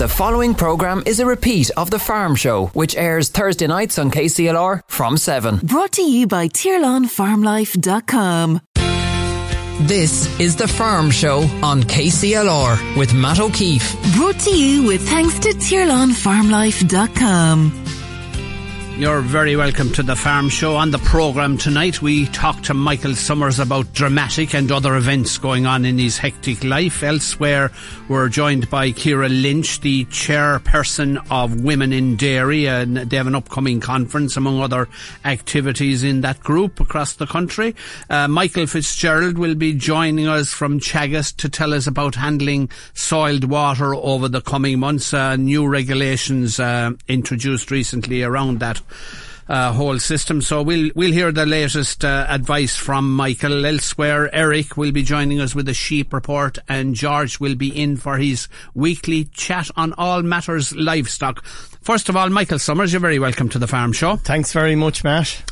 The following programme is a repeat of The Farm Show, which airs Thursday nights on KCLR from 7. Brought to you by TirlanFarmLife.com. This is The Farm Show on KCLR with Matt O'Keeffe. Brought to you with thanks to TirlanFarmLife.com. You're very welcome to the Farm Show. On the programme tonight, we talk to Michael Summers about dramatic and other events going on in his hectic life. Elsewhere, we're joined by Ciara Lynch, the chairperson of Women in Dairy, and they have an upcoming conference, among other activities in that group across the country. Uh, Michael Fitzgerald will be joining us from Teagasc to tell us about handling soiled water over the coming months. Uh, new regulations uh, introduced recently around that uh, whole system. So we'll we'll hear the latest uh, advice from Michael. Elsewhere, Eric will be joining us with a sheep report, and George will be in for his weekly chat on all matters livestock. First of all, Michael Summers, you're very welcome to the Farm Show. Thanks very much, Matt.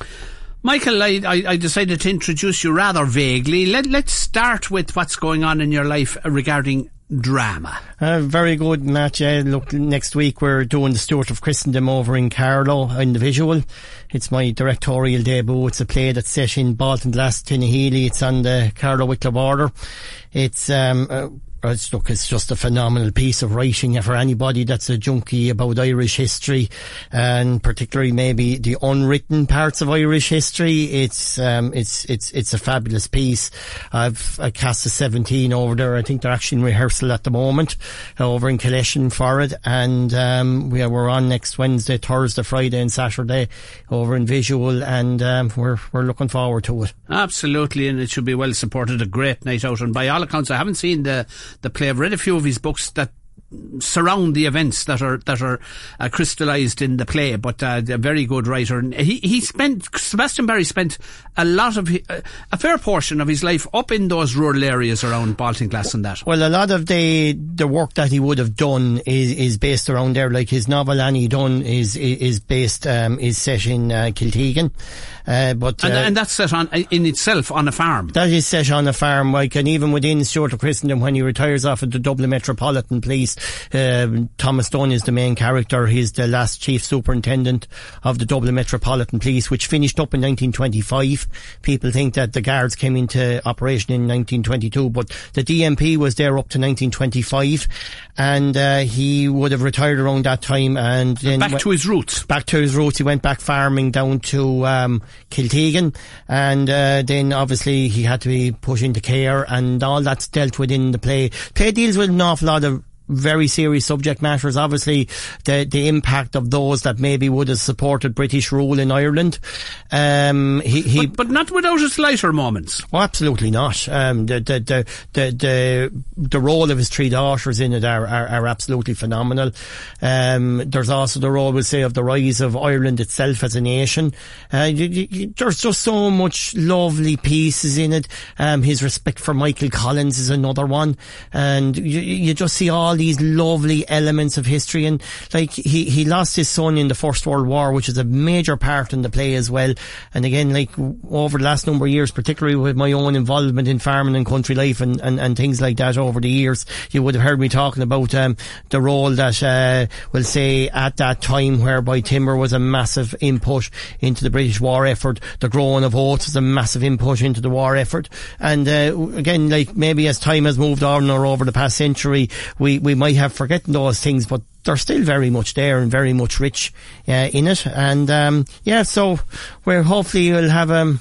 Michael, I, I, I decided to introduce you rather vaguely. Let, let's start with what's going on in your life regarding drama. Uh, very good, Matt. Yeah, look, next week we're doing the Steward of Christendom over in Carlow in the visual. It's my directorial debut. It's a play that's set in Baltinglass, Tinahely. It's on the Carlow Wicklow border. It's um, uh, look, it's just a phenomenal piece of writing for anybody that's a junkie about Irish history and particularly maybe the unwritten parts of Irish history. It's, um, it's, it's, it's a fabulous piece. I've I cast a 17 over there. I think they're actually in rehearsal at the moment over in Killeshin for it. And, um, we are, we're on next Wednesday, Thursday, Friday and Saturday over in visual and, um, we're, we're looking forward to it. Absolutely. And it should be well supported. A great night out. And by all accounts, I haven't seen the, the play. I've read a few of his books that surround the events that are that are uh, crystallized in the play. But uh, a very good writer, and he he spent Sebastian Barry spent a lot of uh, a fair portion of his life up in those rural areas around Baltinglass and that. Well, a lot of the the work that he would have done is is based around there. Like his novel Annie Dunne is is based um, is set in uh, Kiltegan. Uh, but and, uh, and, that's set on in itself on a farm. That is set on a farm, like, and even within Steward of Christendom, when he retires off of the Dublin Metropolitan Police, um, Thomas Dunne is the main character. He's the last chief superintendent of the Dublin Metropolitan Police, which finished up in 1925. People think that the guards came into operation in 1922, but the DMP was there up to 1925, and uh, he would have retired around that time. And then back to his roots. Back to his roots. He went back farming down to. Um, Kiltegan, and uh, then obviously he had to be put into care, and all that's dealt with in the play. Play deals with an awful lot of very serious subject matters. Obviously, the the impact of those that maybe would have supported British rule in Ireland. Um, he, he but, but, not without its lighter moments. Oh, absolutely not. Um, the, the, the the the the role of his three daughters in it are are, are absolutely phenomenal. Um, there's also the role, we'll say, of the rise of Ireland itself as a nation. Uh, you, you, there's just so much lovely pieces in it. Um, his respect for Michael Collins is another one, and you, you just see all these lovely elements of history. And like he, he lost his son in the First World War, which is a major part in the play as well. And again, like over the last number of years, particularly with my own involvement in farming and country life and, and, and things like that over the years, you would have heard me talking about um, the role that, uh, we'll say, at that time whereby timber was a massive input into the British war effort. The growing of oats was a massive input into the war effort. And uh, again, like maybe as time has moved on or over the past century, we, we might have forgotten those things, but they're still very much there and very much rich uh, in it. And um, yeah, so we're hopefully we'll have um,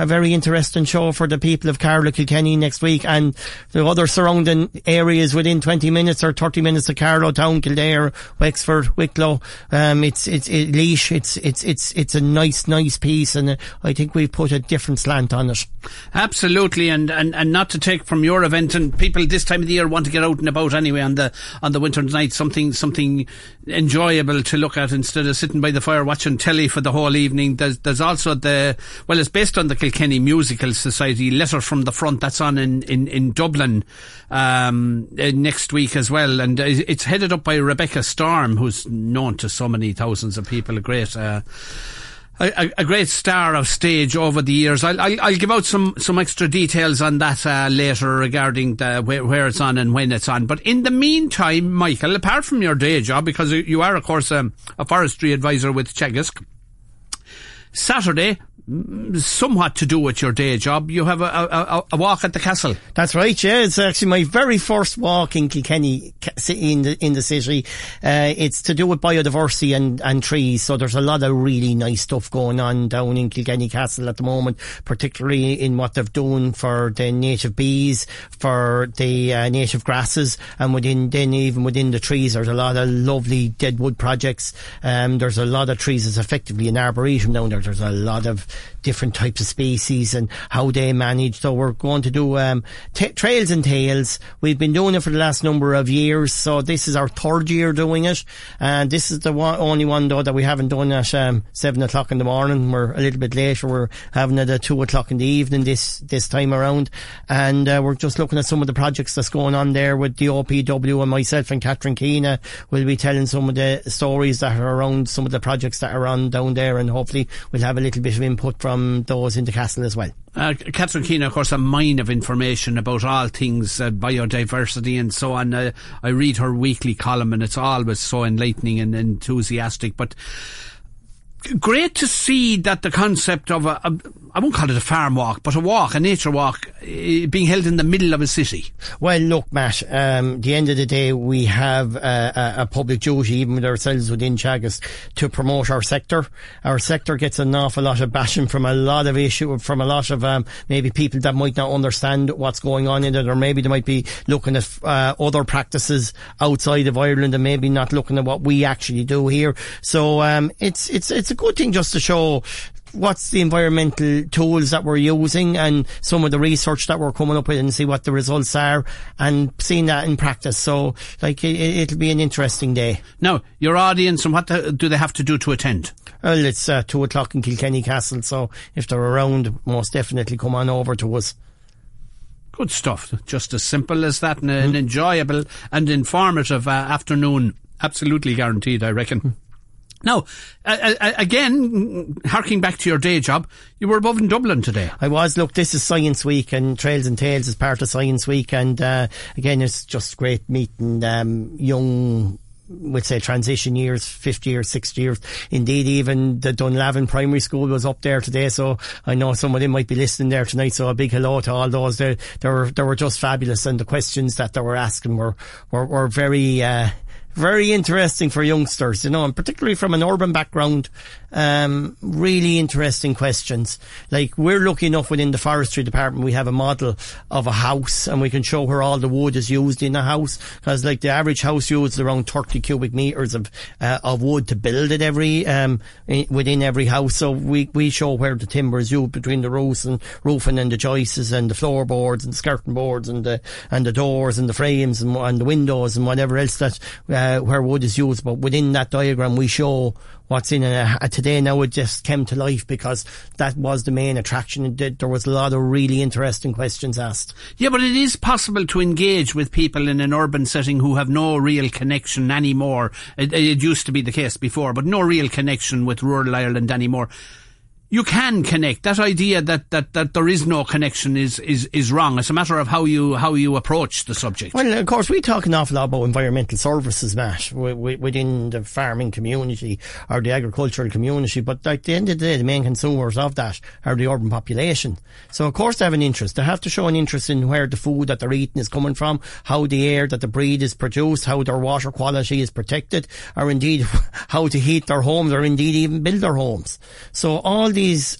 a very interesting show for the people of Carlow Kilkenny next week and the other surrounding areas within 20 minutes or 30 minutes of Carlow Town, Kildare, Wexford, Wicklow. Um, it's, it's, it, Laois, it's, it's, it's, it's a nice, nice piece and uh, I think we've put a different slant on it. Absolutely. And, and, and not to take from your event and people this time of the year want to get out and about anyway on the, on the winter night, something, something enjoyable to look at instead of sitting by the fire watching telly for the whole evening. There's, there's also the, well, it's based on the Kilkenny Musical Society Letter from the Front. That's on in, in, in Dublin um, uh, next week as well. And it's headed up by Rebecca Storm, who's known to so many thousands of people. A great. Uh, a, a, great star of stage over the years. I'll, I'll, I'll give out some, some extra details on that uh, later regarding the, where, where, it's on and when it's on. But in the meantime, Michael, apart from your day job, because you are, of course, um, a forestry advisor with Teagasc, Saturday, somewhat to do with your day job. You have a, a, a, walk at the castle. That's right. Yeah, it's actually my very first walk in Kilkenny in the in the city. Uh, it's to do with biodiversity and and trees. So there's a lot of really nice stuff going on down in Kilkenny Castle at the moment, particularly in what they've done for the native bees, for the uh, native grasses, and within then even within the trees, there's a lot of lovely deadwood projects. Um, there's a lot of trees. It's effectively an arboretum down there. There's a lot of different types of species and how they manage. So we're going to do um, t- trails and tales. We've been doing it for the last number of years, so this is our third year doing it, and this is the one, only one though that we haven't done at um, seven o'clock in the morning. We're a little bit later. We're having it at two o'clock in the evening this this time around, and uh, we're just looking at some of the projects that's going on there with the OPW and myself and Catherine Keena will be telling some of the stories that are around some of the projects that are on down there, and hopefully we'll have a little bit of input from those in the castle as well. Uh, Catherine Keena, of course, a mine of information about all things uh, biodiversity and so on. Uh, I read her weekly column and it's always so enlightening and enthusiastic. But great to see that the concept of a, a I won't call it a farm walk, but a walk, a nature walk, uh, being held in the middle of a city. Well, look, Matt, um, the end of the day, we have a, a, public duty, even with ourselves within Teagasc, to promote our sector. Our sector gets an awful lot of bashing from a lot of issue, from a lot of um, maybe people that might not understand what's going on in it, or maybe they might be looking at uh, other practices outside of Ireland and maybe not looking at what we actually do here. So um, it's it's it's a good thing just to show what's the environmental tools that we're using and some of the research that we're coming up with and see what the results are and seeing that in practice. So, like, it, will be an interesting day. Now, your audience and what do they have to do to attend? Well, it's uh, two o'clock in Kilkenny Castle, so if they're around, most definitely come on over to us. Good stuff. Just as simple as that, and an mm. enjoyable and informative uh, afternoon. Absolutely guaranteed, I reckon. Mm. Now, uh, uh, again, harking back to your day job, you were above in Dublin today. I was. Look, this is Science Week, and Trails and Tales is part of Science Week, and uh, again, it's just great meeting um, young we'd say transition years, 50 years, 60 years. Indeed, even the Dunlavin Primary School was up there today, so I know some of them might be listening there tonight, so a big hello to all those. They, they, were, they were just fabulous, and the questions that they were asking were, were, were very, uh, very interesting for youngsters, you know, and particularly from an urban background, um, really interesting questions. Like we're lucky enough within the forestry department, we have a model of a house and we can show where all the wood is used in a house. Cause like the average house uses around 30 cubic meters of, uh, of wood to build it every, um, within every house. So we, we show where the timber is used between the roofs and roofing and the joists and the floorboards and the skirting boards and the, and the doors and the frames and, and the windows and whatever else that, uh, where wood is used. But within that diagram, we show what's in it. Uh, today now it just came to life because that was the main attraction. There was a lot of really interesting questions asked. Yeah, but it is possible to engage with people in an urban setting who have no real connection anymore. It, it used to be the case before, but no real connection with rural Ireland anymore you can connect. That idea that, that, that there is no connection is, is, is wrong. It's a matter of how you how you approach the subject. Well, of course, we talk an awful lot about environmental services, Matt, within the farming community or the agricultural community. But at the end of the day, the main consumers of that are the urban population. So, of course, they have an interest. They have to show an interest in where the food that they're eating is coming from, how the air that the breed is produced, how their water quality is protected, or indeed how to heat their homes, or indeed even build their homes. So all these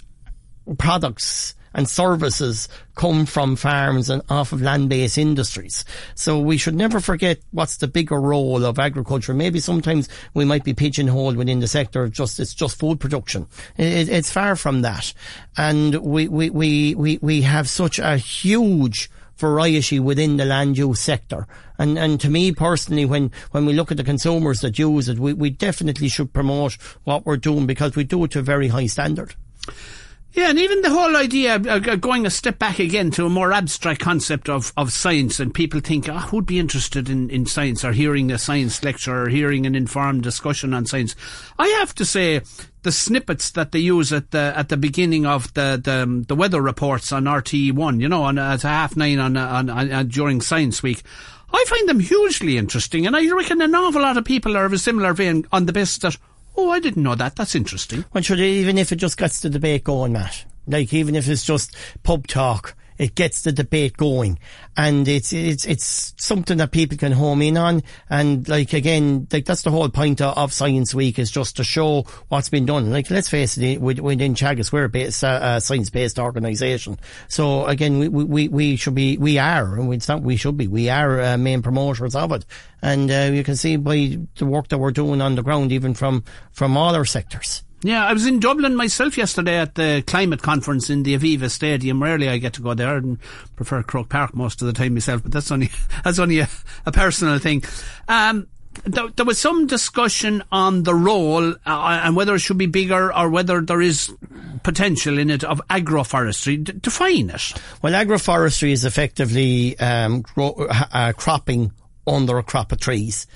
products and services come from farms and off of land-based industries. So we should never forget what's the bigger role of agriculture. Maybe sometimes we might be pigeonholed within the sector of just, it's just food production. It, it's far from that. And we, we, we, we, we have such a huge variety within the land use sector. And and to me personally, when, when we look at the consumers that use it, we, we definitely should promote what we're doing because we do it to a very high standard. Yeah, and even the whole idea of uh, going a step back again to a more abstract concept of, of science, and people think, oh, who'd be interested in, in science or hearing a science lecture or hearing an informed discussion on science? I have to say, the snippets that they use at the at the beginning of the the, um, the weather reports on RTE one, you know, on at half nine on, on, on, on during Science Week. I find them hugely interesting, and I reckon an awful lot of people are of a similar vein on the basis that Oh, I didn't know that. That's interesting. Well, sure, even if it just gets to the debate going, Matt, like even if it's just pub talk, it gets the debate going, and it's it's it's something that people can home in on. And like again, like that's the whole point of, of Science Week is just to show what's been done. Like let's face it, within Teagasc, we're a uh, science-based organisation. So again, we, we we should be we are, and it's not we should be we are uh, main promoters of it. And uh, you can see by the work that we're doing on the ground, even from from all our sectors. Yeah, I was in Dublin myself yesterday at the climate conference in the Aviva Stadium. Rarely I get to go there and prefer Croke Park most of the time myself, but that's only that's only a, a personal thing. Um, there, there, was some discussion on the role uh, and whether it should be bigger or whether there is potential in it of agroforestry. D- define it. Well, agroforestry is effectively um, uh, cropping under a crop of trees.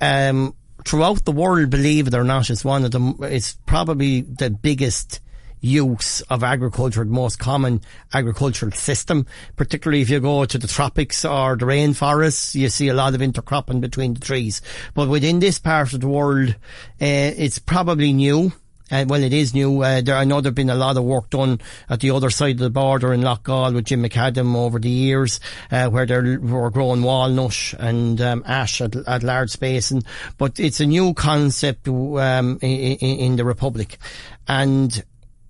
Um, throughout the world, believe it or not, it's one of the, it's probably the biggest use of agriculture, the most common agricultural system, particularly if you go to the tropics or the rainforests, you see a lot of intercropping between the trees. But within this part of the world, uh, it's probably new. Uh, well, it is new. Uh, there, I know there've been a lot of work done at the other side of the border in Loughgall with Jim McAdam over the years, uh, where they're were growing walnut and um, ash at, at large space. But it's a new concept um, in, in the Republic, and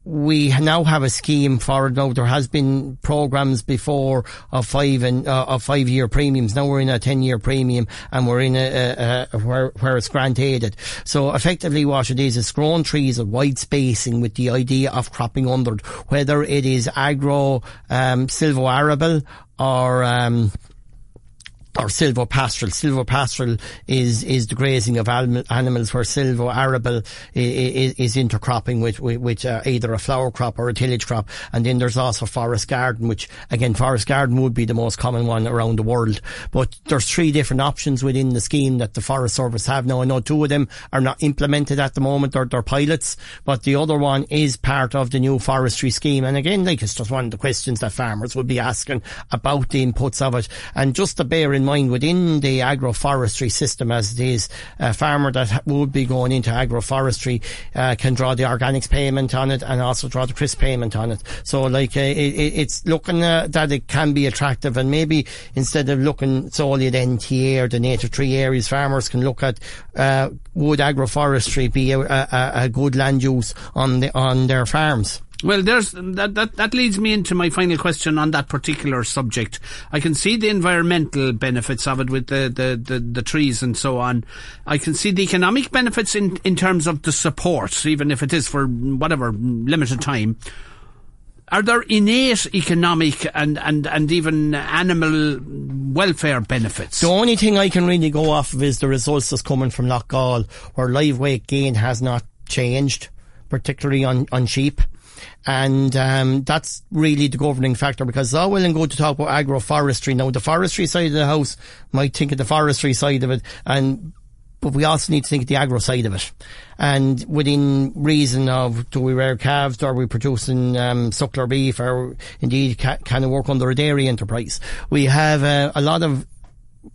we now have a scheme for it. Now there has been programs before of five and uh, of five year premiums. Now we're in a ten year premium, and we're in a, a, a where where it's grant aided. So effectively, what it is, is grown trees at wide spacing with the idea of cropping under, whether it is agro um, silvo-arable or um, or silvopastoral. Silvopastoral is is the grazing of animals, where silvo-arable is, is intercropping with with, uh, either a flower crop or a tillage crop. And then there's also forest garden, which again forest garden would be the most common one around the world. But there's three different options within the scheme that the Forest Service have now. I know two of them are not implemented at the moment; they're, they're pilots. But the other one is part of the new forestry scheme. And again, like it's just one of the questions that farmers would be asking about the inputs of it. And just to bear in mind within the agroforestry system as it is. A farmer that would be going into agroforestry uh, can draw the organics payment on it and also draw the CRISP payment on it. So like uh, it, it's looking uh, that it can be attractive and maybe instead of looking solely at NTA or the native tree areas, farmers can look at uh, would agroforestry be a, a, a good land use on the on their farms. Well, there's that, that that leads me into my final question on that particular subject. I can see the environmental benefits of it with the, the, the, the trees and so on. I can see the economic benefits in, in terms of the support, even if it is for whatever limited time. Are there innate economic and, and, and even animal welfare benefits? The only thing I can really go off of is the results that's coming from Loughgall, where live weight gain has not changed, particularly on, on sheep. And um, that's really the governing factor because it's all well and good to talk about agroforestry. Now, the forestry side of the house might think of the forestry side of it, and but we also need to think of the agro side of it. And within reason of do we rear calves, are we producing um, suckler beef, or indeed can, can it work under a dairy enterprise? We have uh, a lot of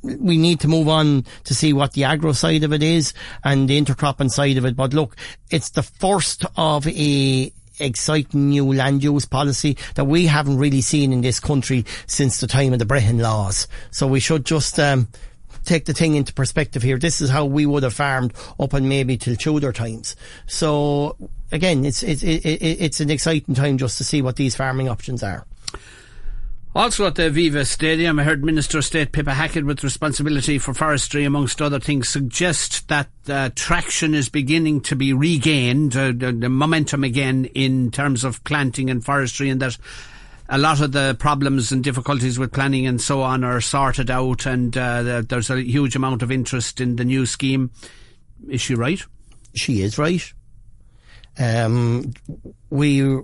we need to move on to see what the agro side of it is and the intercropping side of it. But look, it's the first of a exciting new land use policy that we haven't really seen in this country since the time of the Brehon laws. So we should just um, take the thing into perspective here. This is how we would have farmed up and maybe till Tudor times. So again, it's it's it's an exciting time just to see what these farming options are. Also at the Aviva Stadium, I heard Minister of State Pippa Hackett, with responsibility for forestry, amongst other things, suggest that uh, traction is beginning to be regained, uh, the, the, momentum again in terms of planting and forestry, and that a lot of the problems and difficulties with planning and so on are sorted out, and uh, there's a huge amount of interest in the new scheme. Is she right? She is right. Um, we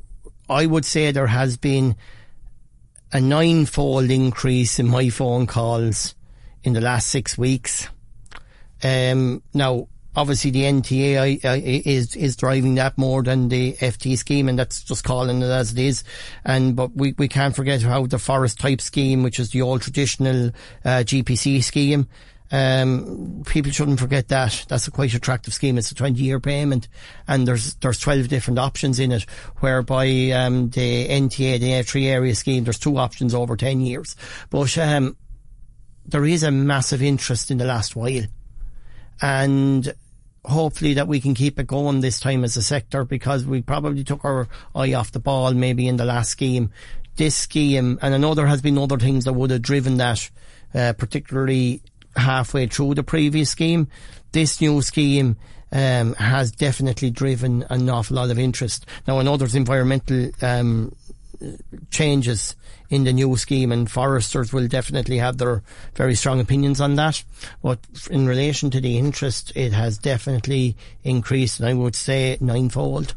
I would say there has been a ninefold increase in my phone calls in the last six weeks. Um, now, obviously the NTA is is driving that more than the FT scheme, and that's just calling it as it is. And but we, we can't forget how the forest type scheme, which is the old traditional uh, GPC scheme. Um, people shouldn't forget that. That's a quite attractive scheme. It's a 20 year payment and there's, there's 12 different options in it, whereby, um, the NTA, the three area scheme, there's two options over 10 years. But, um, there is a massive interest in the last while and hopefully that we can keep it going this time as a sector because we probably took our eye off the ball maybe in the last scheme. This scheme, and I know there has been other things that would have driven that, uh, particularly halfway through the previous scheme. This new scheme, um, has definitely driven an awful lot of interest. Now I know there's environmental, um, changes in the new scheme and foresters will definitely have their very strong opinions on that. But in relation to the interest, it has definitely increased and I would say ninefold.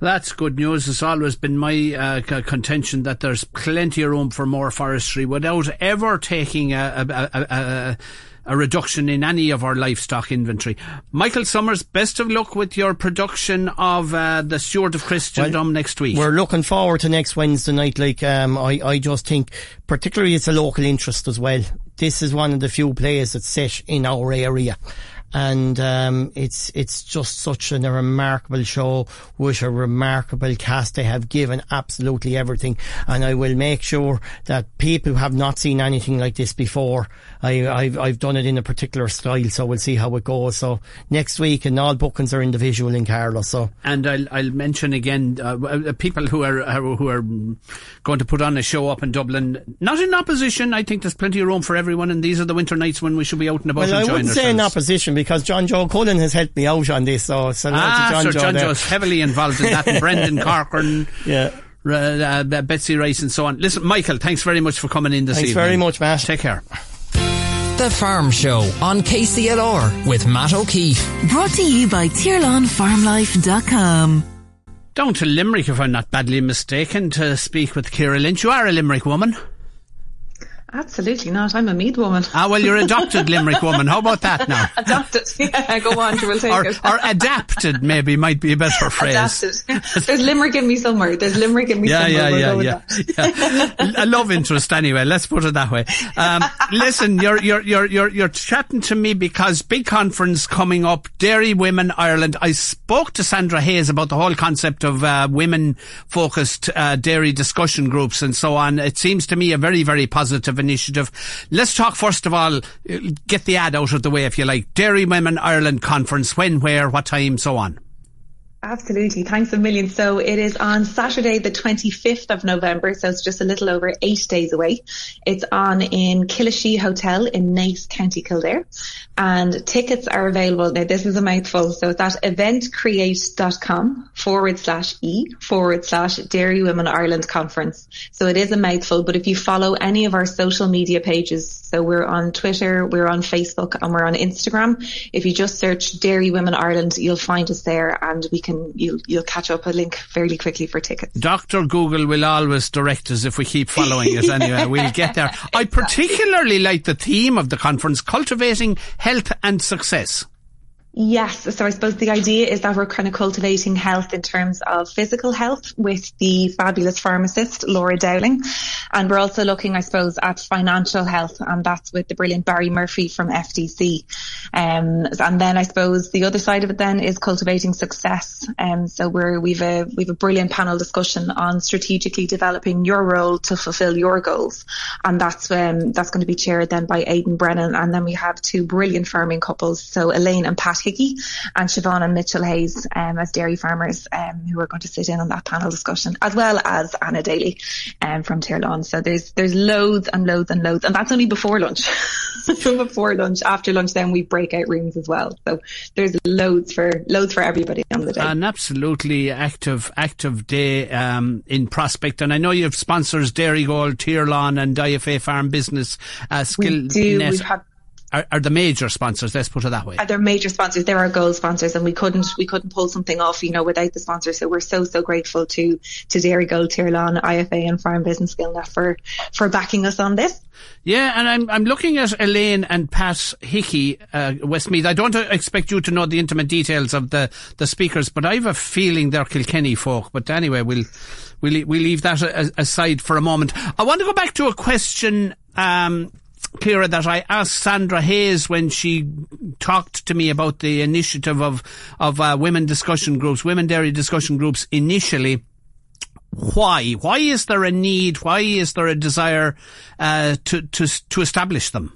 That's good news. It's always been my uh, contention that there's plenty of room for more forestry without ever taking a, a, a, a reduction in any of our livestock inventory. Michael Summers, best of luck with your production of uh, the Steward of Christendom well, next week. We're looking forward to next Wednesday night. Like um, I, I just think, particularly it's a local interest as well. This is one of the few players that's set in our area and um, it's it's just such a remarkable show with a remarkable cast. They have given absolutely everything, and I will make sure that people who have not seen anything like this before. I, have I've done it in a particular style, so we'll see how it goes. So next week, and all bookings are individual in Carlow. So and I'll I'll mention again uh, uh people who are who are going to put on a show up in Dublin, not in opposition. I think there's plenty of room for everyone, and these are the winter nights when we should be out and about. Well, I wouldn't ourselves. say in opposition because John Joe Cullen has helped me out on this. So, so ah, John Sir Joe John there. Joe's heavily involved in that. And Brendan Corcoran. Yeah. Uh, uh, Betsy Rice and so on. Listen, Michael, thanks very much for coming in this thanks evening. Thanks very much, Matt. Take care. The Farm Show on KCLR with Matt O'Keeffe. Brought to you by TirlanFarmLife.com. Down to Limerick, if I'm not badly mistaken, to speak with Ciara Lynch. You are a Limerick woman. Absolutely not. I'm a Meath woman. Ah, well, you're adopted Limerick woman. How about that now? adopted. Yeah, go on. We'll take or, it. or adapted, maybe, might be a better phrase. Adapted. There's Limerick in me somewhere. There's Limerick in me yeah, somewhere. Yeah, we'll yeah, yeah, yeah. A love interest, anyway. Let's put it that way. Um, listen, you're you're you're you're you're chatting to me because big conference coming up, Dairy Women Ireland. I spoke to Sandra Hayes about the whole concept of uh, women-focused uh, dairy discussion groups and so on. It seems to me a very very positive initiative. Let's talk first of all, uh, get the ad out of the way if you like. Dairy Women Ireland Conference, when, where, what time, so on. Absolutely. Thanks a million. So it is on Saturday, the 25th of November. So it's just a little over eight days away. It's on in Killashee Hotel in Naas, County Kildare. And tickets are available. Now this is a mouthful. So it's at eventcreate.com forward slash E forward slash Dairy Women Ireland Conference. So it is a mouthful, but if you follow any of our social media pages, so we're on Twitter, we're on Facebook and we're on Instagram. If you just search Dairy Women Ireland, you'll find us there and we can you'll you'll catch up a link fairly quickly for tickets. Doctor Google will always direct us if we keep following it. Anyway, we'll get there. I particularly like the theme of the conference: cultivating health and success. Yes. So I suppose the idea is that we're kind of cultivating health in terms of physical health with the fabulous pharmacist, Laura Dowling. And we're also looking, I suppose, at financial health and that's with the brilliant Barry Murphy from FDC. Um, and then I suppose the other side of it then is cultivating success. Um, so we're, we've a, we've a brilliant panel discussion on strategically developing your role to fulfill your goals. And that's, um, that's going to be chaired then by Aidan Brennan. And then we have two brilliant farming couples. So Elaine and Pat Hickey and Siobhan and Mitchell Hayes um, as dairy farmers um, who are going to sit in on that panel discussion, as well as Anna Daly um, from Tirlán. So there's there's loads and loads and loads, and that's only before lunch. so before lunch, after lunch, then we break out rooms as well. So there's loads for loads for everybody on the day. An absolutely active active day um, in Prospect, and I know you have sponsors Dairygold, Tirlán, and IFA Farm Business. Uh, Skill we do. We have are, are, the major sponsors. Let's put it that way. Are their major sponsors? They're our goal sponsors, and we couldn't we couldn't pull something off, you know, without the sponsors. So we're so so grateful to to Dairygold, Tirlán, IFA, and Farm Business Guild for for backing us on this. Yeah, and I'm I'm looking at Elaine and Pat Hickey, uh, Westmeath. I don't expect you to know the intimate details of the, the speakers, but I have a feeling they're Kilkenny folk. But anyway, we'll we'll we'll leave that aside for a moment. I want to go back to a question. Um, Ciara, that I asked Sandra Hayes when she talked to me about the initiative of of uh, women discussion groups, women dairy discussion groups initially why? Why is there a need? Why is there a desire uh, to to to establish them?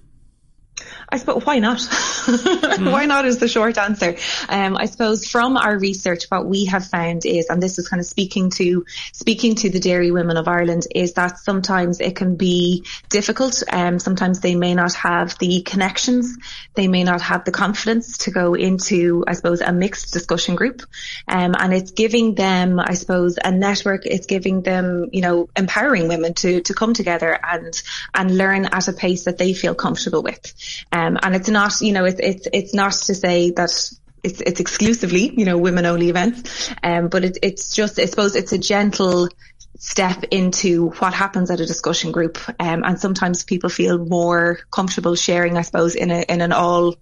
I suppose why not? mm. why not is the short answer. Um, I suppose from our research, what we have found is, and this is kind of speaking to speaking to the dairy women of Ireland, is that sometimes it can be difficult. Um, sometimes they may not have the connections, they may not have the confidence to go into, I suppose, a mixed discussion group, um, and it's giving them, I suppose, a network. It's giving them, you know, empowering women to to come together and and learn at a pace that they feel comfortable with. Um, and it's not, you know, it's, it's, it's not to say that it's, it's exclusively, you know, women only events. Um, but it, it's just, I suppose it's a gentle step into what happens at a discussion group. Um, and sometimes people feel more comfortable sharing, I suppose, in a, in an all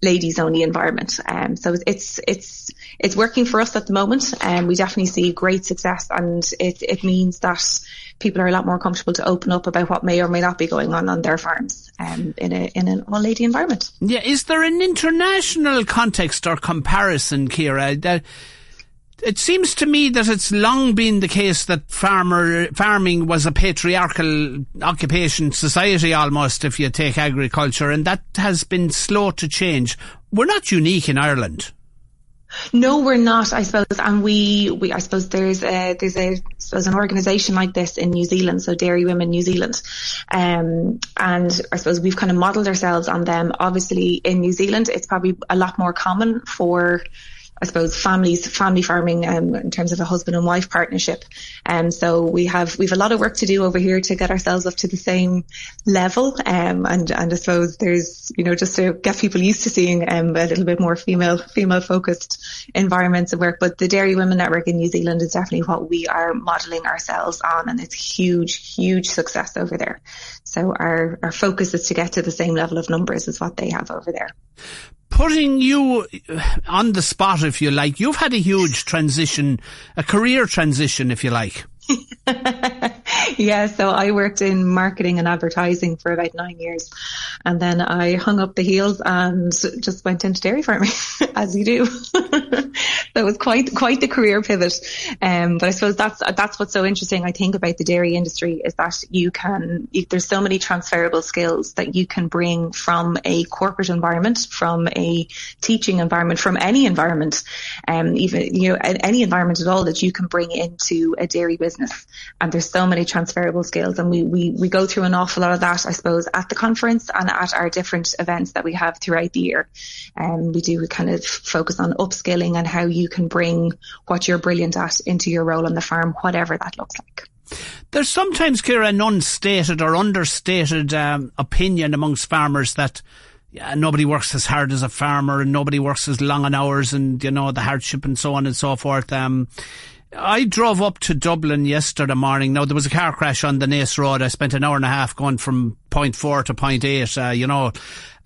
ladies only environment. Um, so it's, it's, it's working for us at the moment. And um, we definitely see great success and it, it means that people are a lot more comfortable to open up about what may or may not be going on on their farms um, in a in an all lady environment. Yeah, is there an international context or comparison, Ciara? That it seems to me that it's long been the case that farmer farming was a patriarchal occupation society almost if you take agriculture and that has been slow to change. We're not unique in Ireland. No, we're not, I suppose. And we, we, I suppose there's a, there's a, suppose an organisation like this in New Zealand, so Dairy Women New Zealand. Um, and I suppose we've kind of modelled ourselves on them. Obviously in New Zealand, it's probably a lot more common for I suppose families, family farming, um, in terms of a husband and wife partnership. And um, so we have, we've a lot of work to do over here to get ourselves up to the same level. Um, and, and I suppose there's, you know, just to get people used to seeing, um, a little bit more female, female focused environments of work. But the Dairy Women Network in New Zealand is definitely what we are modeling ourselves on. And it's huge, huge success over there. So our, our focus is to get to the same level of numbers as what they have over there putting you uh, on the spot, if you like. You've had a huge transition, a career transition, if you like. yeah, so I worked in marketing and advertising for about nine years. And then I hung up the heels and just went into dairy farming, as you do. it was quite, quite the career pivot. Um, but I suppose that's, that's what's so interesting, I think, about the dairy industry is that you can, you, there's so many transferable skills that you can bring from a corporate environment, from a teaching environment, from any environment, um, even, you know, any environment at all that you can bring into a dairy business. And there's so many transferable skills and we, we, we go through an awful lot of that, I suppose, at the conference and at our different events that we have throughout the year. And um, we do kind of focus on upskilling and how you can bring what you're brilliant at into your role on the farm, whatever that looks like. There's sometimes, Ciara, an unstated or understated um, opinion amongst farmers that yeah, nobody works as hard as a farmer and nobody works as long an hours and, you know, the hardship and so on and so forth. Um, I drove up to Dublin yesterday morning. Now, there was a car crash on the Naas Road. I spent an hour and a half going from point four to point eight, uh, you know,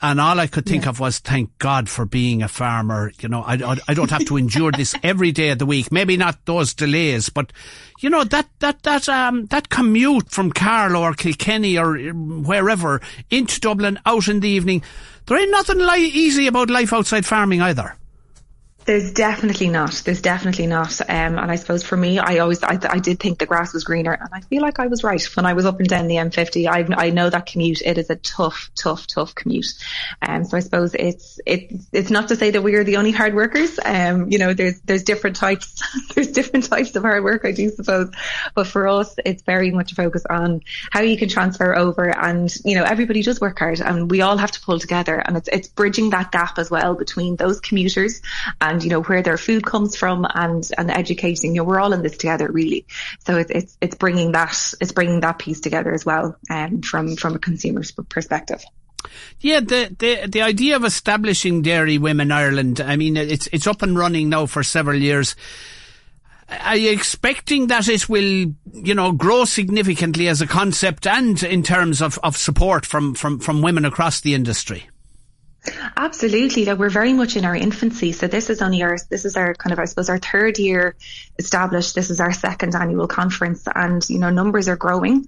and all I could think yeah. of was, thank God for being a farmer. You know, I, I don't have to endure this every day of the week. Maybe not those delays, but you know, that, that, that, um, that commute from Carlow or Kilkenny or wherever into Dublin out in the evening, there ain't nothing li- easy about life outside farming either. There's definitely not. There's definitely not. Um, and I suppose for me, I always, I, I did think the grass was greener and I feel like I was right when I was up and down the M50. I, I know that commute, it is a tough, tough, tough commute. Um, so I suppose it's, it, it's not to say that we are the only hard workers. Um, you know, there's, there's different types, there's different types of hard work, I do suppose. But for us, it's very much a focus on how you can transfer over and, you know, everybody does work hard and we all have to pull together and it's, it's bridging that gap as well between those commuters and and you know where their food comes from and and educating. You know, we're all in this together really. So it's it's it's bringing that it's bringing that piece together as well, um, from from a consumer's perspective. Yeah, the, the the idea of establishing Dairy Women Ireland, I mean, it's it's up and running now for several years. Are you expecting that it will, you know, grow significantly as a concept and in terms of, of support from, from, from women across the industry? Absolutely. That we're very much in our infancy. So this is only our, this is our kind of, I suppose, our third year established. This is our second annual conference and, you know, numbers are growing.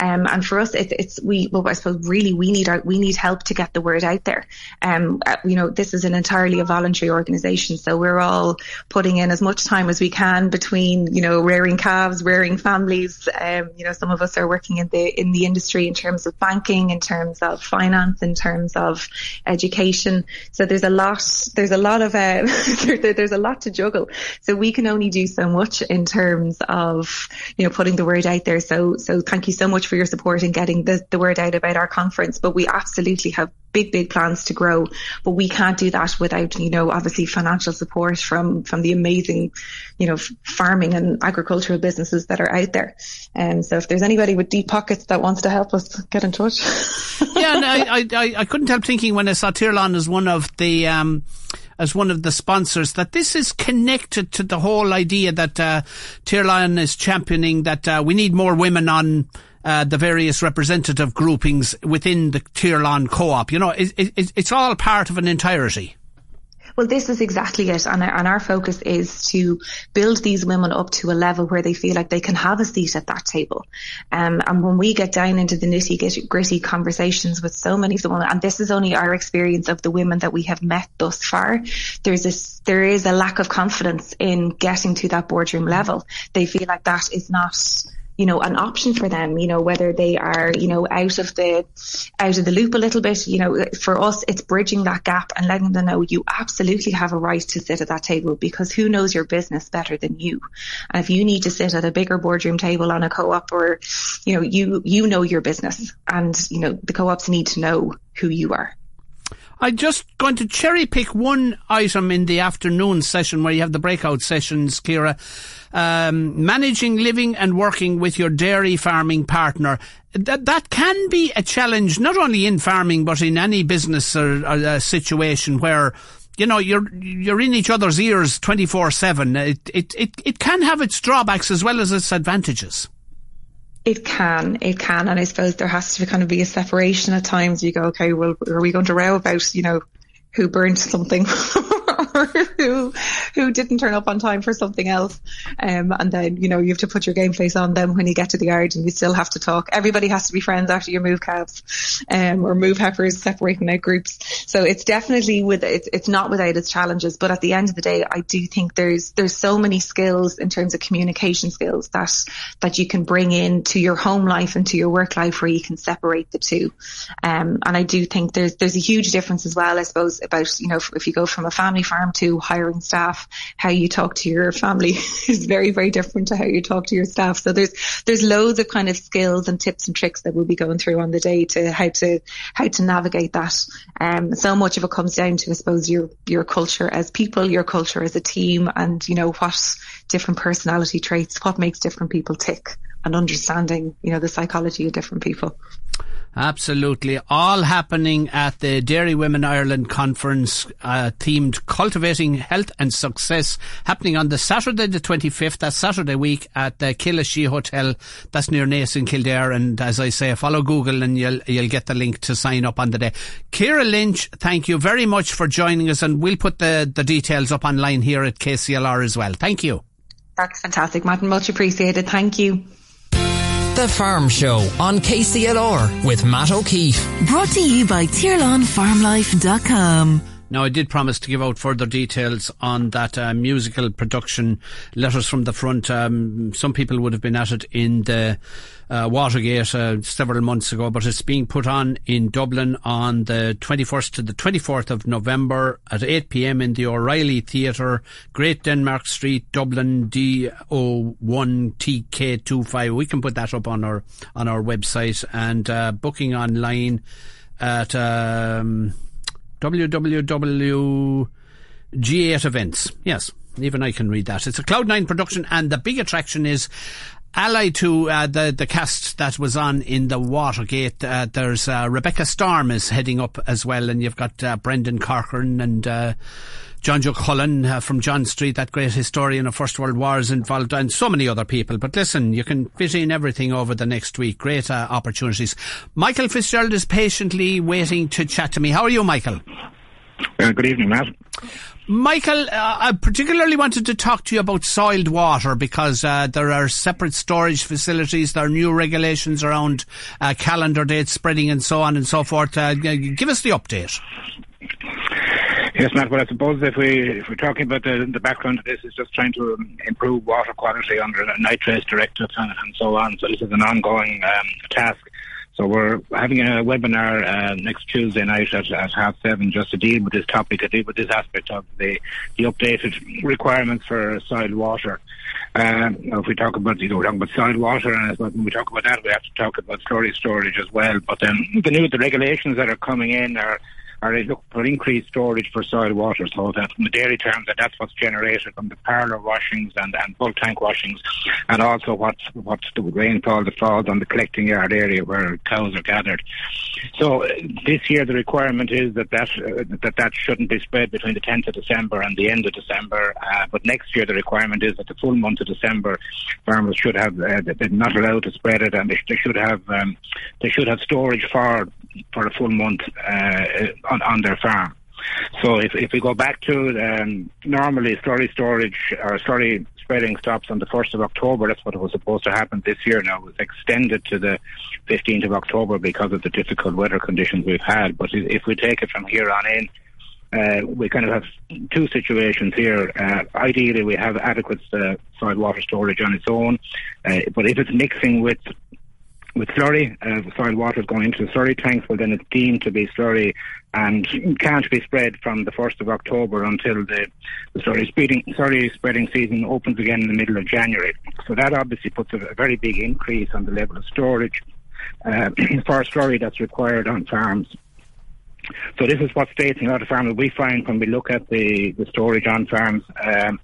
Um, and for us, it, it's, we, well, I suppose really we need our, we need help to get the word out there. Um, uh, you know, this is an entirely a voluntary organization. So we're all putting in as much time as we can between, you know, rearing calves, rearing families. Um, you know, some of us are working in the, in the industry in terms of banking, in terms of finance, in terms of education education. So there's a lot, there's a lot of, uh, there's a lot to juggle. So we can only do so much in terms of, you know, putting the word out there. So, so thank you so much for your support in getting the, the word out about our conference. But we absolutely have big, big plans to grow, but we can't do that without, you know, obviously financial support from, from the amazing, you know, farming and agricultural businesses that are out there. And um, so if there's anybody with deep pockets that wants to help us, get in touch. yeah, and I, I, I couldn't help thinking when I saw Tirlán as one of the, um, as one of the sponsors that this is connected to the whole idea that uh, Tirlán is championing that uh, we need more women on uh, the various representative groupings within the Tirlán co-op. You know, it, it, it's all part of an entirety. Well, this is exactly it. And, and our focus is to build these women up to a level where they feel like they can have a seat at that table. Um, and when we get down into the nitty gritty conversations with so many of the women, and this is only our experience of the women that we have met thus far, there's this, there is a lack of confidence in getting to that boardroom level. They feel like that is not, you know, an option for them, you know, whether they are, you know, out of the, out of the loop a little bit, you know, for us, it's bridging that gap and letting them know you absolutely have a right to sit at that table because who knows your business better than you? And if you need to sit at a bigger boardroom table on a co-op or, you know, you, you know your business and, you know, the co-ops need to know who you are. I'm just going to cherry pick one item in the afternoon session where you have the breakout sessions, Ciara. Um, managing living and working with your dairy farming partner. That, that can be a challenge, not only in farming, but in any business or, or uh, situation where you know, you're you're in each other's ears twenty four seven. It it it it can have its drawbacks as well as its advantages. It can, it can, and I suppose there has to kind of be a separation at times. You go, okay, well, are we going to row about, you know, who burned something or who who didn't turn up on time for something else. Um, and then you know you have to put your game face on them when you get to the yard, and you still have to talk. Everybody has to be friends after you move calves, um, or move heifers, separating out groups. So it's definitely with it's it's not without its challenges, but at the end of the day, I do think there's there's so many skills in terms of communication skills that that you can bring in to your home life and to your work life where you can separate the two. Um, and I do think there's there's a huge difference as well, I suppose, about you know if, you go from a family farm to hiring staff, how you talk to your family is very, very different to how you talk to your staff. So there's, there's loads of kind of skills and tips and tricks that we'll be going through on the day to how to, how to navigate that. Um, so much of it comes down to, I suppose, your, your culture as people, your culture as a team and, you know, what different personality traits, what makes different people tick and understanding, you know, the psychology of different people. Absolutely. All happening at the Dairy Women Ireland conference, uh, themed Cultivating Health and Success, happening on the Saturday the 25th, that Saturday week at the Killashee Hotel. That's near Naas in Kildare. And as I say, follow Google and you'll, you'll get the link to sign up on the day. Ciara Lynch, thank you very much for joining us and we'll put the, the details up online here at KCLR as well. Thank you. That's fantastic, Martin. Much appreciated. Thank you. The Farm Show on KCLR with Matt O'Keeffe. Brought to you by TirlanFarmLife.com. Now, I did promise to give out further details on that uh, musical production, Letters from the Front. Um, some people would have been at it in the uh, Watergate uh, several months ago, but it's being put on in Dublin on the 21st to the 24th of November at 8 pm in the O'Reilly Theatre, Great Denmark Street, Dublin, DO1TK25. We can put that up on our on our website and uh, booking online at um, www.g8events. Yes, even I can read that. It's a Cloud9 production, and the big attraction is allied to uh, the the cast that was on in the Watergate, uh, there's uh, Rebecca Storm is heading up as well, and you've got uh, Brendan Corcoran and. Uh, John Joe Cullen uh, from John Street, that great historian of First World Wars involved, and so many other people. But listen, you can fit in everything over the next week. Great opportunities. Michael Fitzgerald is patiently waiting to chat to me. How are you, Michael? Good evening, Matt. Michael, uh, I particularly wanted to talk to you about soiled water because uh, there are separate storage facilities, there are new regulations around uh, calendar dates spreading and so on and so forth. Uh, give us the update. Yes, Matt. Well, I suppose if we if we're talking about the, the background of this, is just trying to um, improve water quality under the nitrates directive and, and so on. So this is an ongoing um, task. So we're having a webinar uh, next Tuesday night at, at, half seven just to deal with this topic, to deal with this aspect of the, the updated requirements for soil water. Um, if we talk about, you know, we're talking about soil water, and when we talk about that, we have to talk about storage storage as well. But then the new the regulations that are coming in are they look for increased storage for soil water. So that in the dairy terms, that that's what's generated from the parlour washings and, and bulk tank washings, and also what's what's the rainfall that falls on the collecting yard area where cows are gathered. So uh, this year the requirement is that that uh, that that shouldn't be spread between the 10th of December and the end of December. Uh, but next year the requirement is that the full month of December farmers should have uh, they're not allowed to spread it, and they, they should have um, they should have storage for for a full month uh, on, on their farm. So if, if we go back to um, normally slurry storage or slurry spreading stops on the 1st of October, that's what was supposed to happen this year now. It was extended to the 15th of October because of the difficult weather conditions we've had. But if we take it from here on in, uh, we kind of have two situations here. Uh, ideally, we have adequate uh, soil water storage on its own, uh, but if it's mixing with with slurry, uh, soil water is going into the slurry tanks, well then it's deemed to be slurry and can't be spread from the 1st of October until the, the slurry, spreading, slurry spreading season opens again in the middle of January. So that obviously puts a, a very big increase on the level of storage uh, for slurry that's required on farms. So this is what's facing a lot of farmers. We find when we look at the, the storage on farms, um,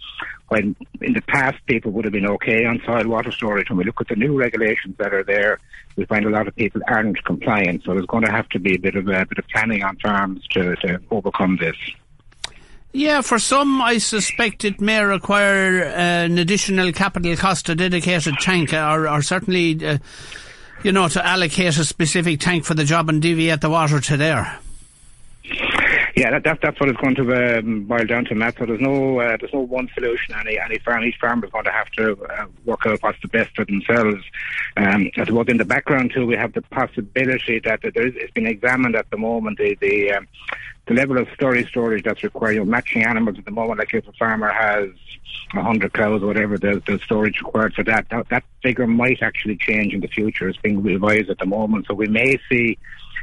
when in the past people would have been okay on soil water storage, when we look at the new regulations that are there, we find a lot of people aren't compliant. So there's going to have to be a bit of a bit of planning on farms to, to overcome this. Yeah, for some, I suspect it may require uh, an additional capital cost to dedicated tank, or, or certainly, uh, you know, to allocate a specific tank for the job and deviate the water to there. Yeah, that, that, that's what it's going to um, boil down to, Matt. So there's no uh, there's no one solution. Any any farm each farmer is going to have to uh, work out what's the best for themselves. Um, I in the background too, we have the possibility that there is it's been examined at the moment the the, um, the level of storage storage that's required. You know, matching animals at the moment, like if a farmer has hundred cows or whatever, the, the storage required for that, that that figure might actually change in the future. It's being revised at the moment, so we may see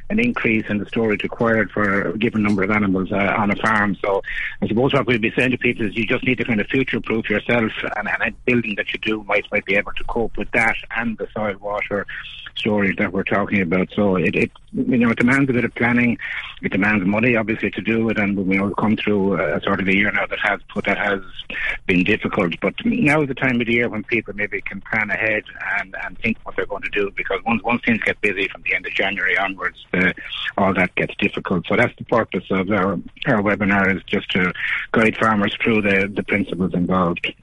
an increase in the storage required for a given number of animals uh, on a farm. So I suppose what we'd be saying to people is you just need to kind of future-proof yourself and, and a building that you do might, might be able to cope with that and the soil water storage that we're talking about. So it, it you know, it demands a bit of planning. It demands money, obviously, to do it. And we we've come through a sort of a year now that has put that has been difficult. But now is the time of the year when people maybe can plan ahead and, and think what they're going to do because once once things get busy from the end of January onwards, uh, all that gets difficult. So that's the purpose of our our webinar is just to guide farmers through the the principles involved.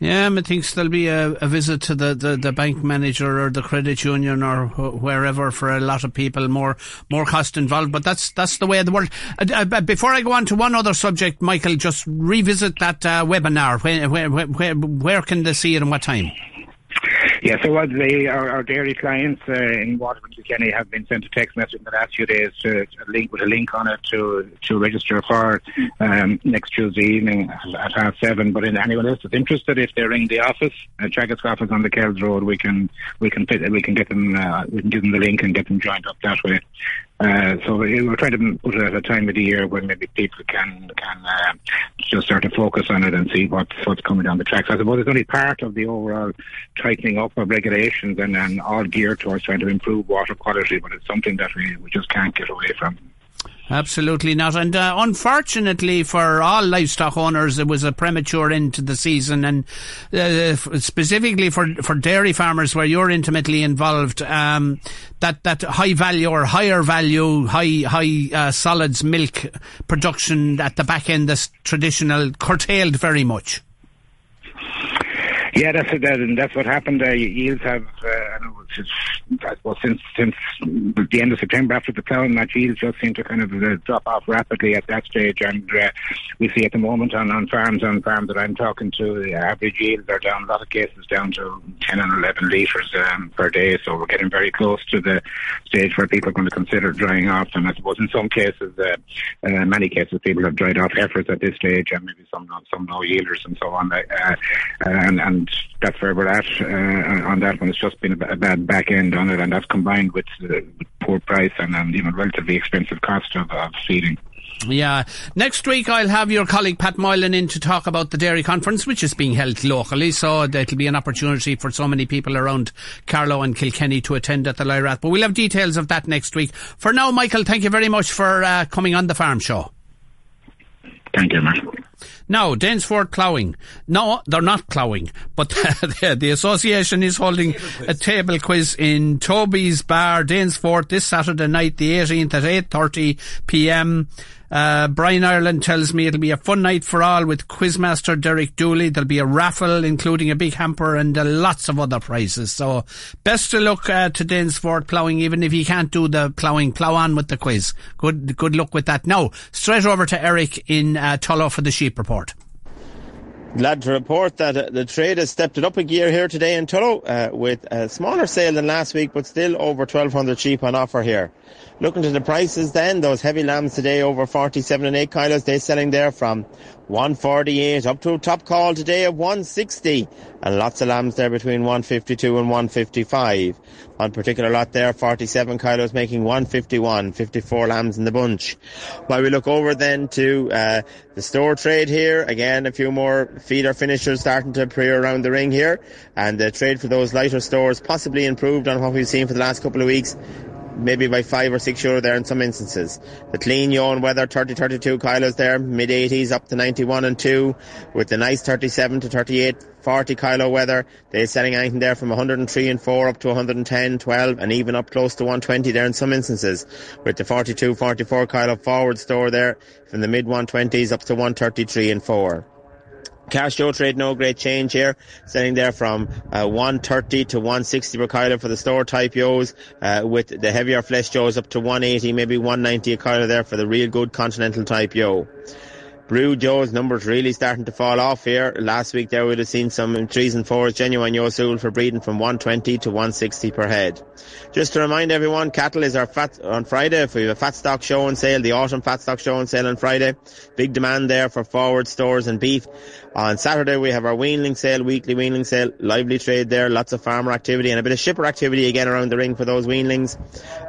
Yeah, I think there'll be a, a visit to the, the, the, bank manager or the credit union or wh- wherever for a lot of people, more more cost involved. But that's that's the way of the world. Uh, uh, before I go on to one other subject, Michael, just revisit that uh, webinar. Where, where, where, where can they see it and what time? Yeah, so what they, our, our dairy clients uh, in Waterford, Kilkenny have been sent a text message in the last few days to, a link with a link on it to to register for um, next Tuesday evening at half seven. But in anyone else that's interested, if they ring the office, uh, Teagasc office on the Kells Road, we can we can fit, we can get them uh, we can give them the link and get them joined up that way. Uh, so we're trying to put it at a time of the year when maybe people can can uh, just start to focus on it and see what's what's coming down the tracks. I suppose it's only part of the overall tightening up of regulations and, and all geared towards trying to improve water quality, but it's something that we, we just can't get away from. Absolutely not. And uh, unfortunately for all livestock owners, it was a premature end to the season. And uh, specifically for, for dairy farmers where you're intimately involved, um, that, that high value or higher value, high, high uh, solids milk production at the back end, this traditional curtailed very much. Yeah, that's it. that, that's what happened. Uh, yields have, uh, since, suppose, since since the end of September after the ploughing match, yields just seem to kind of uh, drop off rapidly at that stage. And uh, we see at the moment on, on farms, on farms that I'm talking to, the average yields are down. A lot of cases down to 10 and 11 litres um, per day. So we're getting very close to the stage where people are going to consider drying off. And I suppose in some cases, uh, uh, many cases, people have dried off heifers at this stage, and maybe some some no yielders and so on. Uh, and and and that's where we're at uh, on that one. It's just been a, a, bad back end on it, and that's combined with, uh, with poor price and um, you know relatively expensive cost of, of feeding. Yeah. Next week I'll have your colleague Pat Moylan in to talk about the dairy conference, which is being held locally. So it'll be an opportunity for so many people around Carlow and Kilkenny to attend at the Lyrath. But we'll have details of that next week. For now, Michael, thank you very much for uh, coming on the farm show. Thank you, man. Now, Danesfort ploughing. No, they're not ploughing, but the, the, association is holding table a table quiz in Toby's Bar, Danesfort, this Saturday night, the 18th at 8.30 p.m. Uh, Brian Ireland tells me it'll be a fun night for all with Quizmaster Derek Dooley. There'll be a raffle, including a big hamper and uh, lots of other prizes. So best of luck uh, to Danesfort ploughing, even if you can't do the ploughing, plough on with the quiz. Good, good luck with that. Now, straight over to Eric in uh, Tullow for the sheep report. Glad to report that uh, the trade has stepped it up a gear here today in Tullow uh, with a smaller sale than last week, but still over 1,200 sheep on offer here. Looking to the prices then, those heavy lambs today over 47 and 8 kilos, they're selling there from 148 up to a top call today of 160 and lots of lambs there between 152 and 155. One particular lot there, 47 kilos making 151, 54 lambs in the bunch. While we look over then to uh, the store trade here, again a few more feeder finishers starting to appear around the ring here and the trade for those lighter stores possibly improved on what we've seen for the last couple of weeks maybe by five or six euro there in some instances. The clean yawn weather, 30, 32 kilos there, mid 80s up to 91 and 2, with the nice 37 to 38, 40 kilo weather. They're selling anything there from 103 and 4 up to 110, 12, and even up close to 120 there in some instances. With the 42, 44 kilo forward store there from the mid 120s up to 133 and 4. Cast ewe trade, no great change here. Selling there from uh, 130 to 160 per kilo for the store type ewes, uh, with the heavier flesh ewes up to 180, maybe 190 a kilo there for the real good continental type ewe. Brew Joe's numbers really starting to fall off here. Last week there we'd have seen some threes and fours genuine Yosul for breeding from 120 to 160 per head. Just to remind everyone, cattle is our fat on Friday. If we have a fat stock show and sale, the autumn fat stock show and sale on Friday. Big demand there for forward stores and beef. On Saturday we have our weanling sale, weekly weanling sale, lively trade there, lots of farmer activity and a bit of shipper activity again around the ring for those weanlings.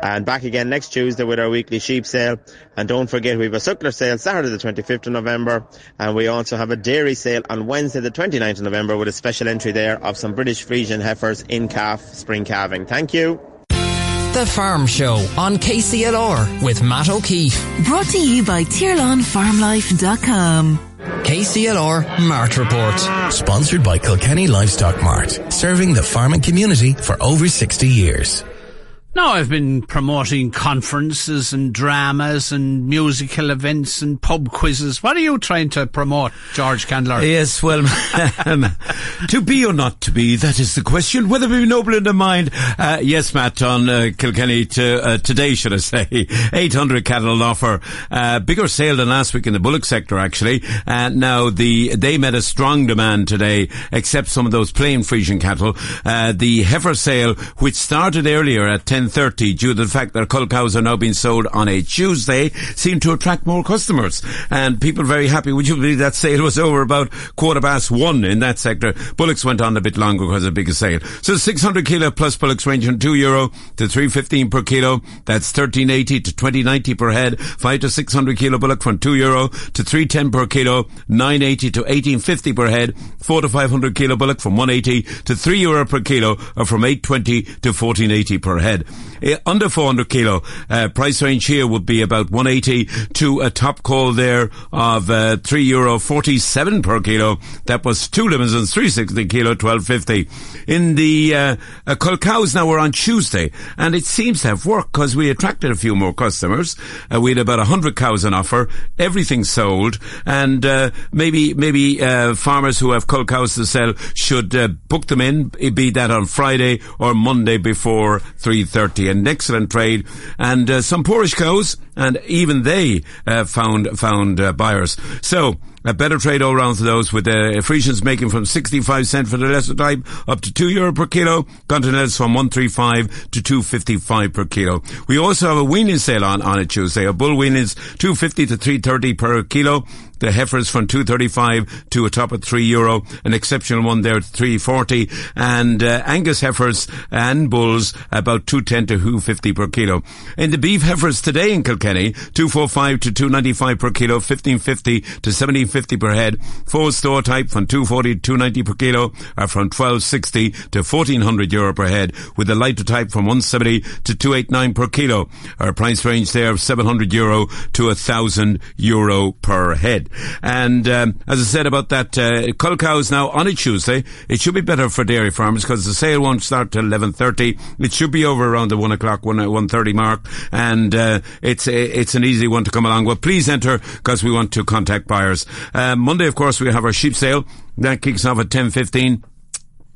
And back again next Tuesday with our weekly sheep sale. And don't forget we have a suckler sale Saturday the 25th of November. And we also have a dairy sale on Wednesday the 29th of November with a special entry there of some British Friesian heifers in calf spring calving. Thank you. The Farm Show on KCLR with Matt O'Keeffe. Brought to you by TirlanFarmLife.com. KCLR Mart Report. Sponsored by Kilkenny Livestock Mart, serving the farming community for over 60 years. Now I've been promoting conferences and dramas and musical events and pub quizzes. What are you trying to promote, George Candler? Yes, well, to be or not to be, that is the question. Whether we be noble in the mind. Uh, yes, Matt, on uh, Kilkenny to, uh, today, should I say. 800 cattle offer. Uh, bigger sale than last week in the bullock sector, actually. Uh, now, the they met a strong demand today, except some of those plain Friesian cattle. Uh, the heifer sale, which started earlier at 10 10.30 due to the fact that cull cows are now being sold on a Tuesday seem to attract more customers. And people very happy. Would you believe that sale was over about quarter past one in that sector? Bullocks went on a bit longer because of the bigger sale. So 600 kilo plus bullocks range from 2 euro to 315 per kilo. That's 1380 to 2090 per head. 5 to 600 kilo bullock from 2 euro to 310 per kilo. 980 to 1850 per head. 4 to 500 kilo bullock from 180 to 3 euro per kilo or from 820 to 1480 per head. Uh, under 400 kilo, uh, price range here would be about 180 to a top call there of uh, 3 euro 47 per kilo. That was two Limousins, 360 kilo, 1250. In the uh, uh, now we're on Tuesday, and it seems to have worked because we attracted a few more customers. Uh, we had about 100 cows on offer, everything sold, and uh, maybe maybe uh, farmers who have cull cows to sell should uh, book them in, be that on Friday or Monday before 3.30. An excellent trade, and uh, some poorish cows, and even they uh, found found buyers. So, a better trade all round for those with the uh, Friesians making from 65 cent for the lesser type up to 2 euro per kilo. Continentals from 135 to 255 per kilo. We also have a weaning sale on, on a Tuesday. A bull weanings 250 to 330 per kilo. The heifers from 235 to a top of 3 euro. An exceptional one there at 340. And uh, Angus heifers and bulls about 210 to 250 per kilo. In the beef heifers today in Kilkenny, 245 to 295 per kilo, 1550 to 1750 per head. Full store type from 240 to 290 per kilo are from 1260 to 1400 euro per head, with the lighter type from 170 to 289 per kilo. Our price range there of 700 euro to 1000 euro per head. And um, as I said about that, uh, cull cows now on a Tuesday, it should be better for dairy farmers because the sale won't start till 11.30. It should be over around the 1 o'clock, 1, 1.30 mark. And uh, it's, it's an easy one to come along. Well, please enter because we want to contact buyers. Uh, Monday, of course, we have our sheep sale. That kicks off at 10.15.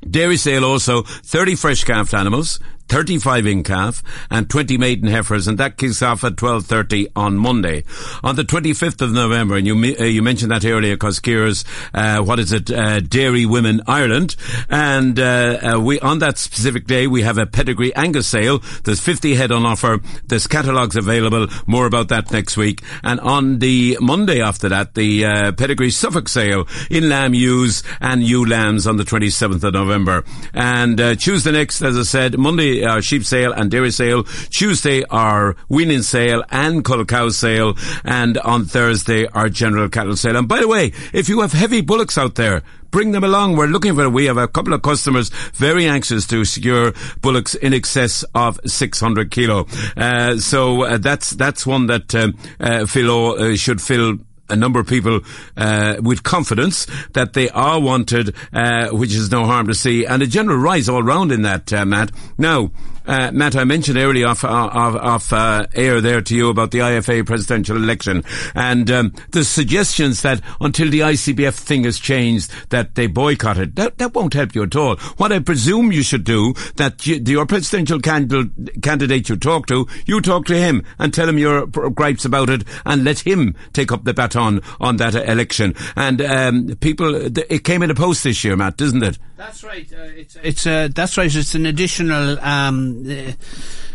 Dairy sale also, 30 fresh calf animals, 35 in calf and 20 maiden heifers and that kicks off at 12.30 on Monday. On the 25th of November, and you, uh, you mentioned that earlier because Ciara's, uh, what is it, uh, Dairy Women Ireland and uh, uh, we, on that specific day we have a pedigree Angus sale. There's 50 head on offer. There's catalogues available. More about that next week. And on the Monday after that, the uh, pedigree Suffolk sale in lamb ewes and ewe lambs on the 27th of November. And Tuesday next, as I said, Monday our sheep sale and dairy sale. Tuesday, our weaning sale and cull cow sale. And on Thursday, our general cattle sale. And by the way, if you have heavy bullocks out there, bring them along. We're looking for, we have a couple of customers very anxious to secure bullocks in excess of 600 kilo. Uh, so uh, that's, that's one that, um, uh, Philo uh, should fill a number of people uh, with confidence that they are wanted, uh, which is no harm to see, and a general rise all round in that, uh, Matt. Now, uh, Matt, I mentioned earlier off, uh, off, off uh, air there to you about the IFA presidential election and um, the suggestions that until the ICBF thing has changed, that they boycott it. That, that won't help you at all. What I presume you should do, that you, your presidential candidate you talk to, you talk to him and tell him your gripes about it and let him take up the baton on that election. And um, people, it came in a post this year, Matt, doesn't it? That's right. Uh, it's it's uh, that's right. It's an additional. Um, uh,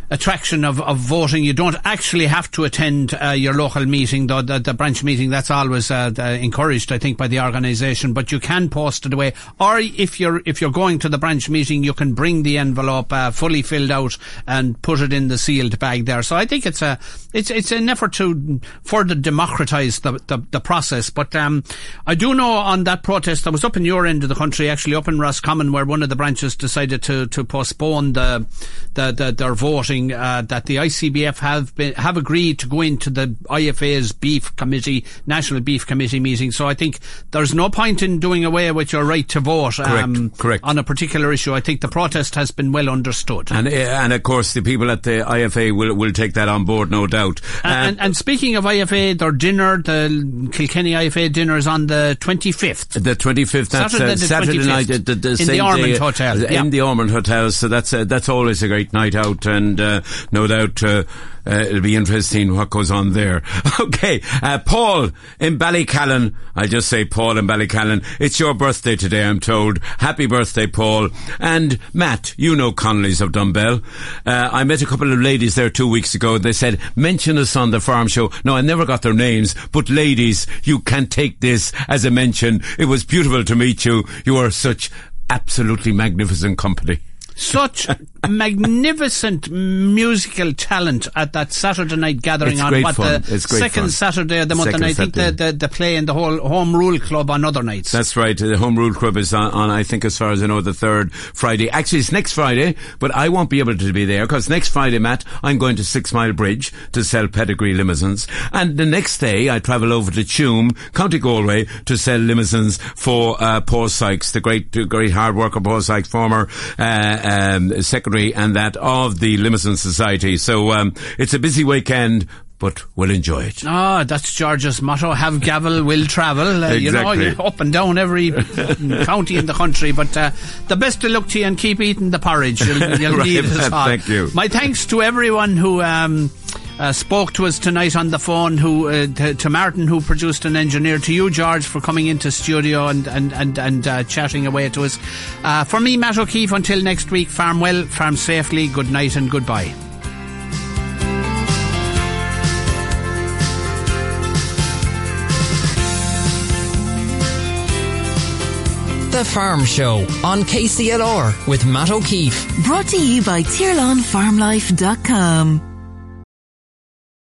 attraction of, of voting. You don't actually have to attend uh, your local meeting, the, the, the, branch meeting. That's always uh, encouraged, I think, by the organisation. But you can post it away, or if you're if you're going to the branch meeting, you can bring the envelope uh, fully filled out and put it in the sealed bag there. So I think it's a it's it's an effort to further democratise the, the, the process. But um, I do know on that protest, I was up in your end of the country, actually up in Roscommon, where one of the branches decided to to postpone the the, the their voting uh, that the ICBF have been have agreed to go into the IFA's beef committee, national beef committee meeting. So I think there's no point in doing away with your right to vote um, correct, correct. on a particular issue. I think the protest has been well understood, and uh, and of course the people at the IFA will will take that on board, no doubt. And, uh, and, and speaking of IFA, their dinner, the Kilkenny IFA dinner is on the 25th. The 25th, that's Saturday, uh, Saturday 25th, night, the, the, in the Ormond day, Hotel, in the Ormond Hotel. So that's uh, that's always a great night out, and uh, no doubt uh, uh, it'll be interesting what goes on there. Okay, uh, Paul in Ballycallan. I'll just say Paul in Ballycallan. It's your birthday today, I'm told. Happy birthday, Paul. And Matt, you know Connolly's of Dunbell. Uh, I met a couple of ladies there two weeks ago. They said, mention us on the farm show. No, I never got their names, but ladies, you can take this as a mention. It was beautiful to meet you. You are such absolutely magnificent company such magnificent musical talent at that Saturday night gathering It's on what fun. the second fun. Saturday of the month, Second and I think the, the, the play in the whole Home Rule Club on other nights. That's right. The Home Rule Club is on, on, I think, as far as I know, the third Friday. Actually, it's next Friday, but I won't be able to be there because next Friday, Matt, I'm going to Six Mile Bridge to sell pedigree Limousins, And the next day, I travel over to Tuam, County Galway, to sell Limousins for uh, Paul Sykes, the great, great hard worker Paul Sykes, former uh, um, secretary and that of the Limousin Society. So um, it's a busy weekend. But we'll enjoy it. Ah, that's George's motto. Have gavel, will travel. Uh, You know, you're up and down every county in the country. But uh, the best of luck to you and keep eating the porridge. You'll, you'll Right, need it thank you. My thanks to everyone who um, uh, spoke to us tonight on the phone. Who uh, to, to Martin, who produced and engineered. To you, George, for coming into studio and and and, and uh, chatting away to us. Uh, for me, Matt O'Keeffe. Until next week, farm well, farm safely. Good night and goodbye. The Farm Show on KCLR with Matt O'Keeffe. Brought to you by TirlanFarmLife.com.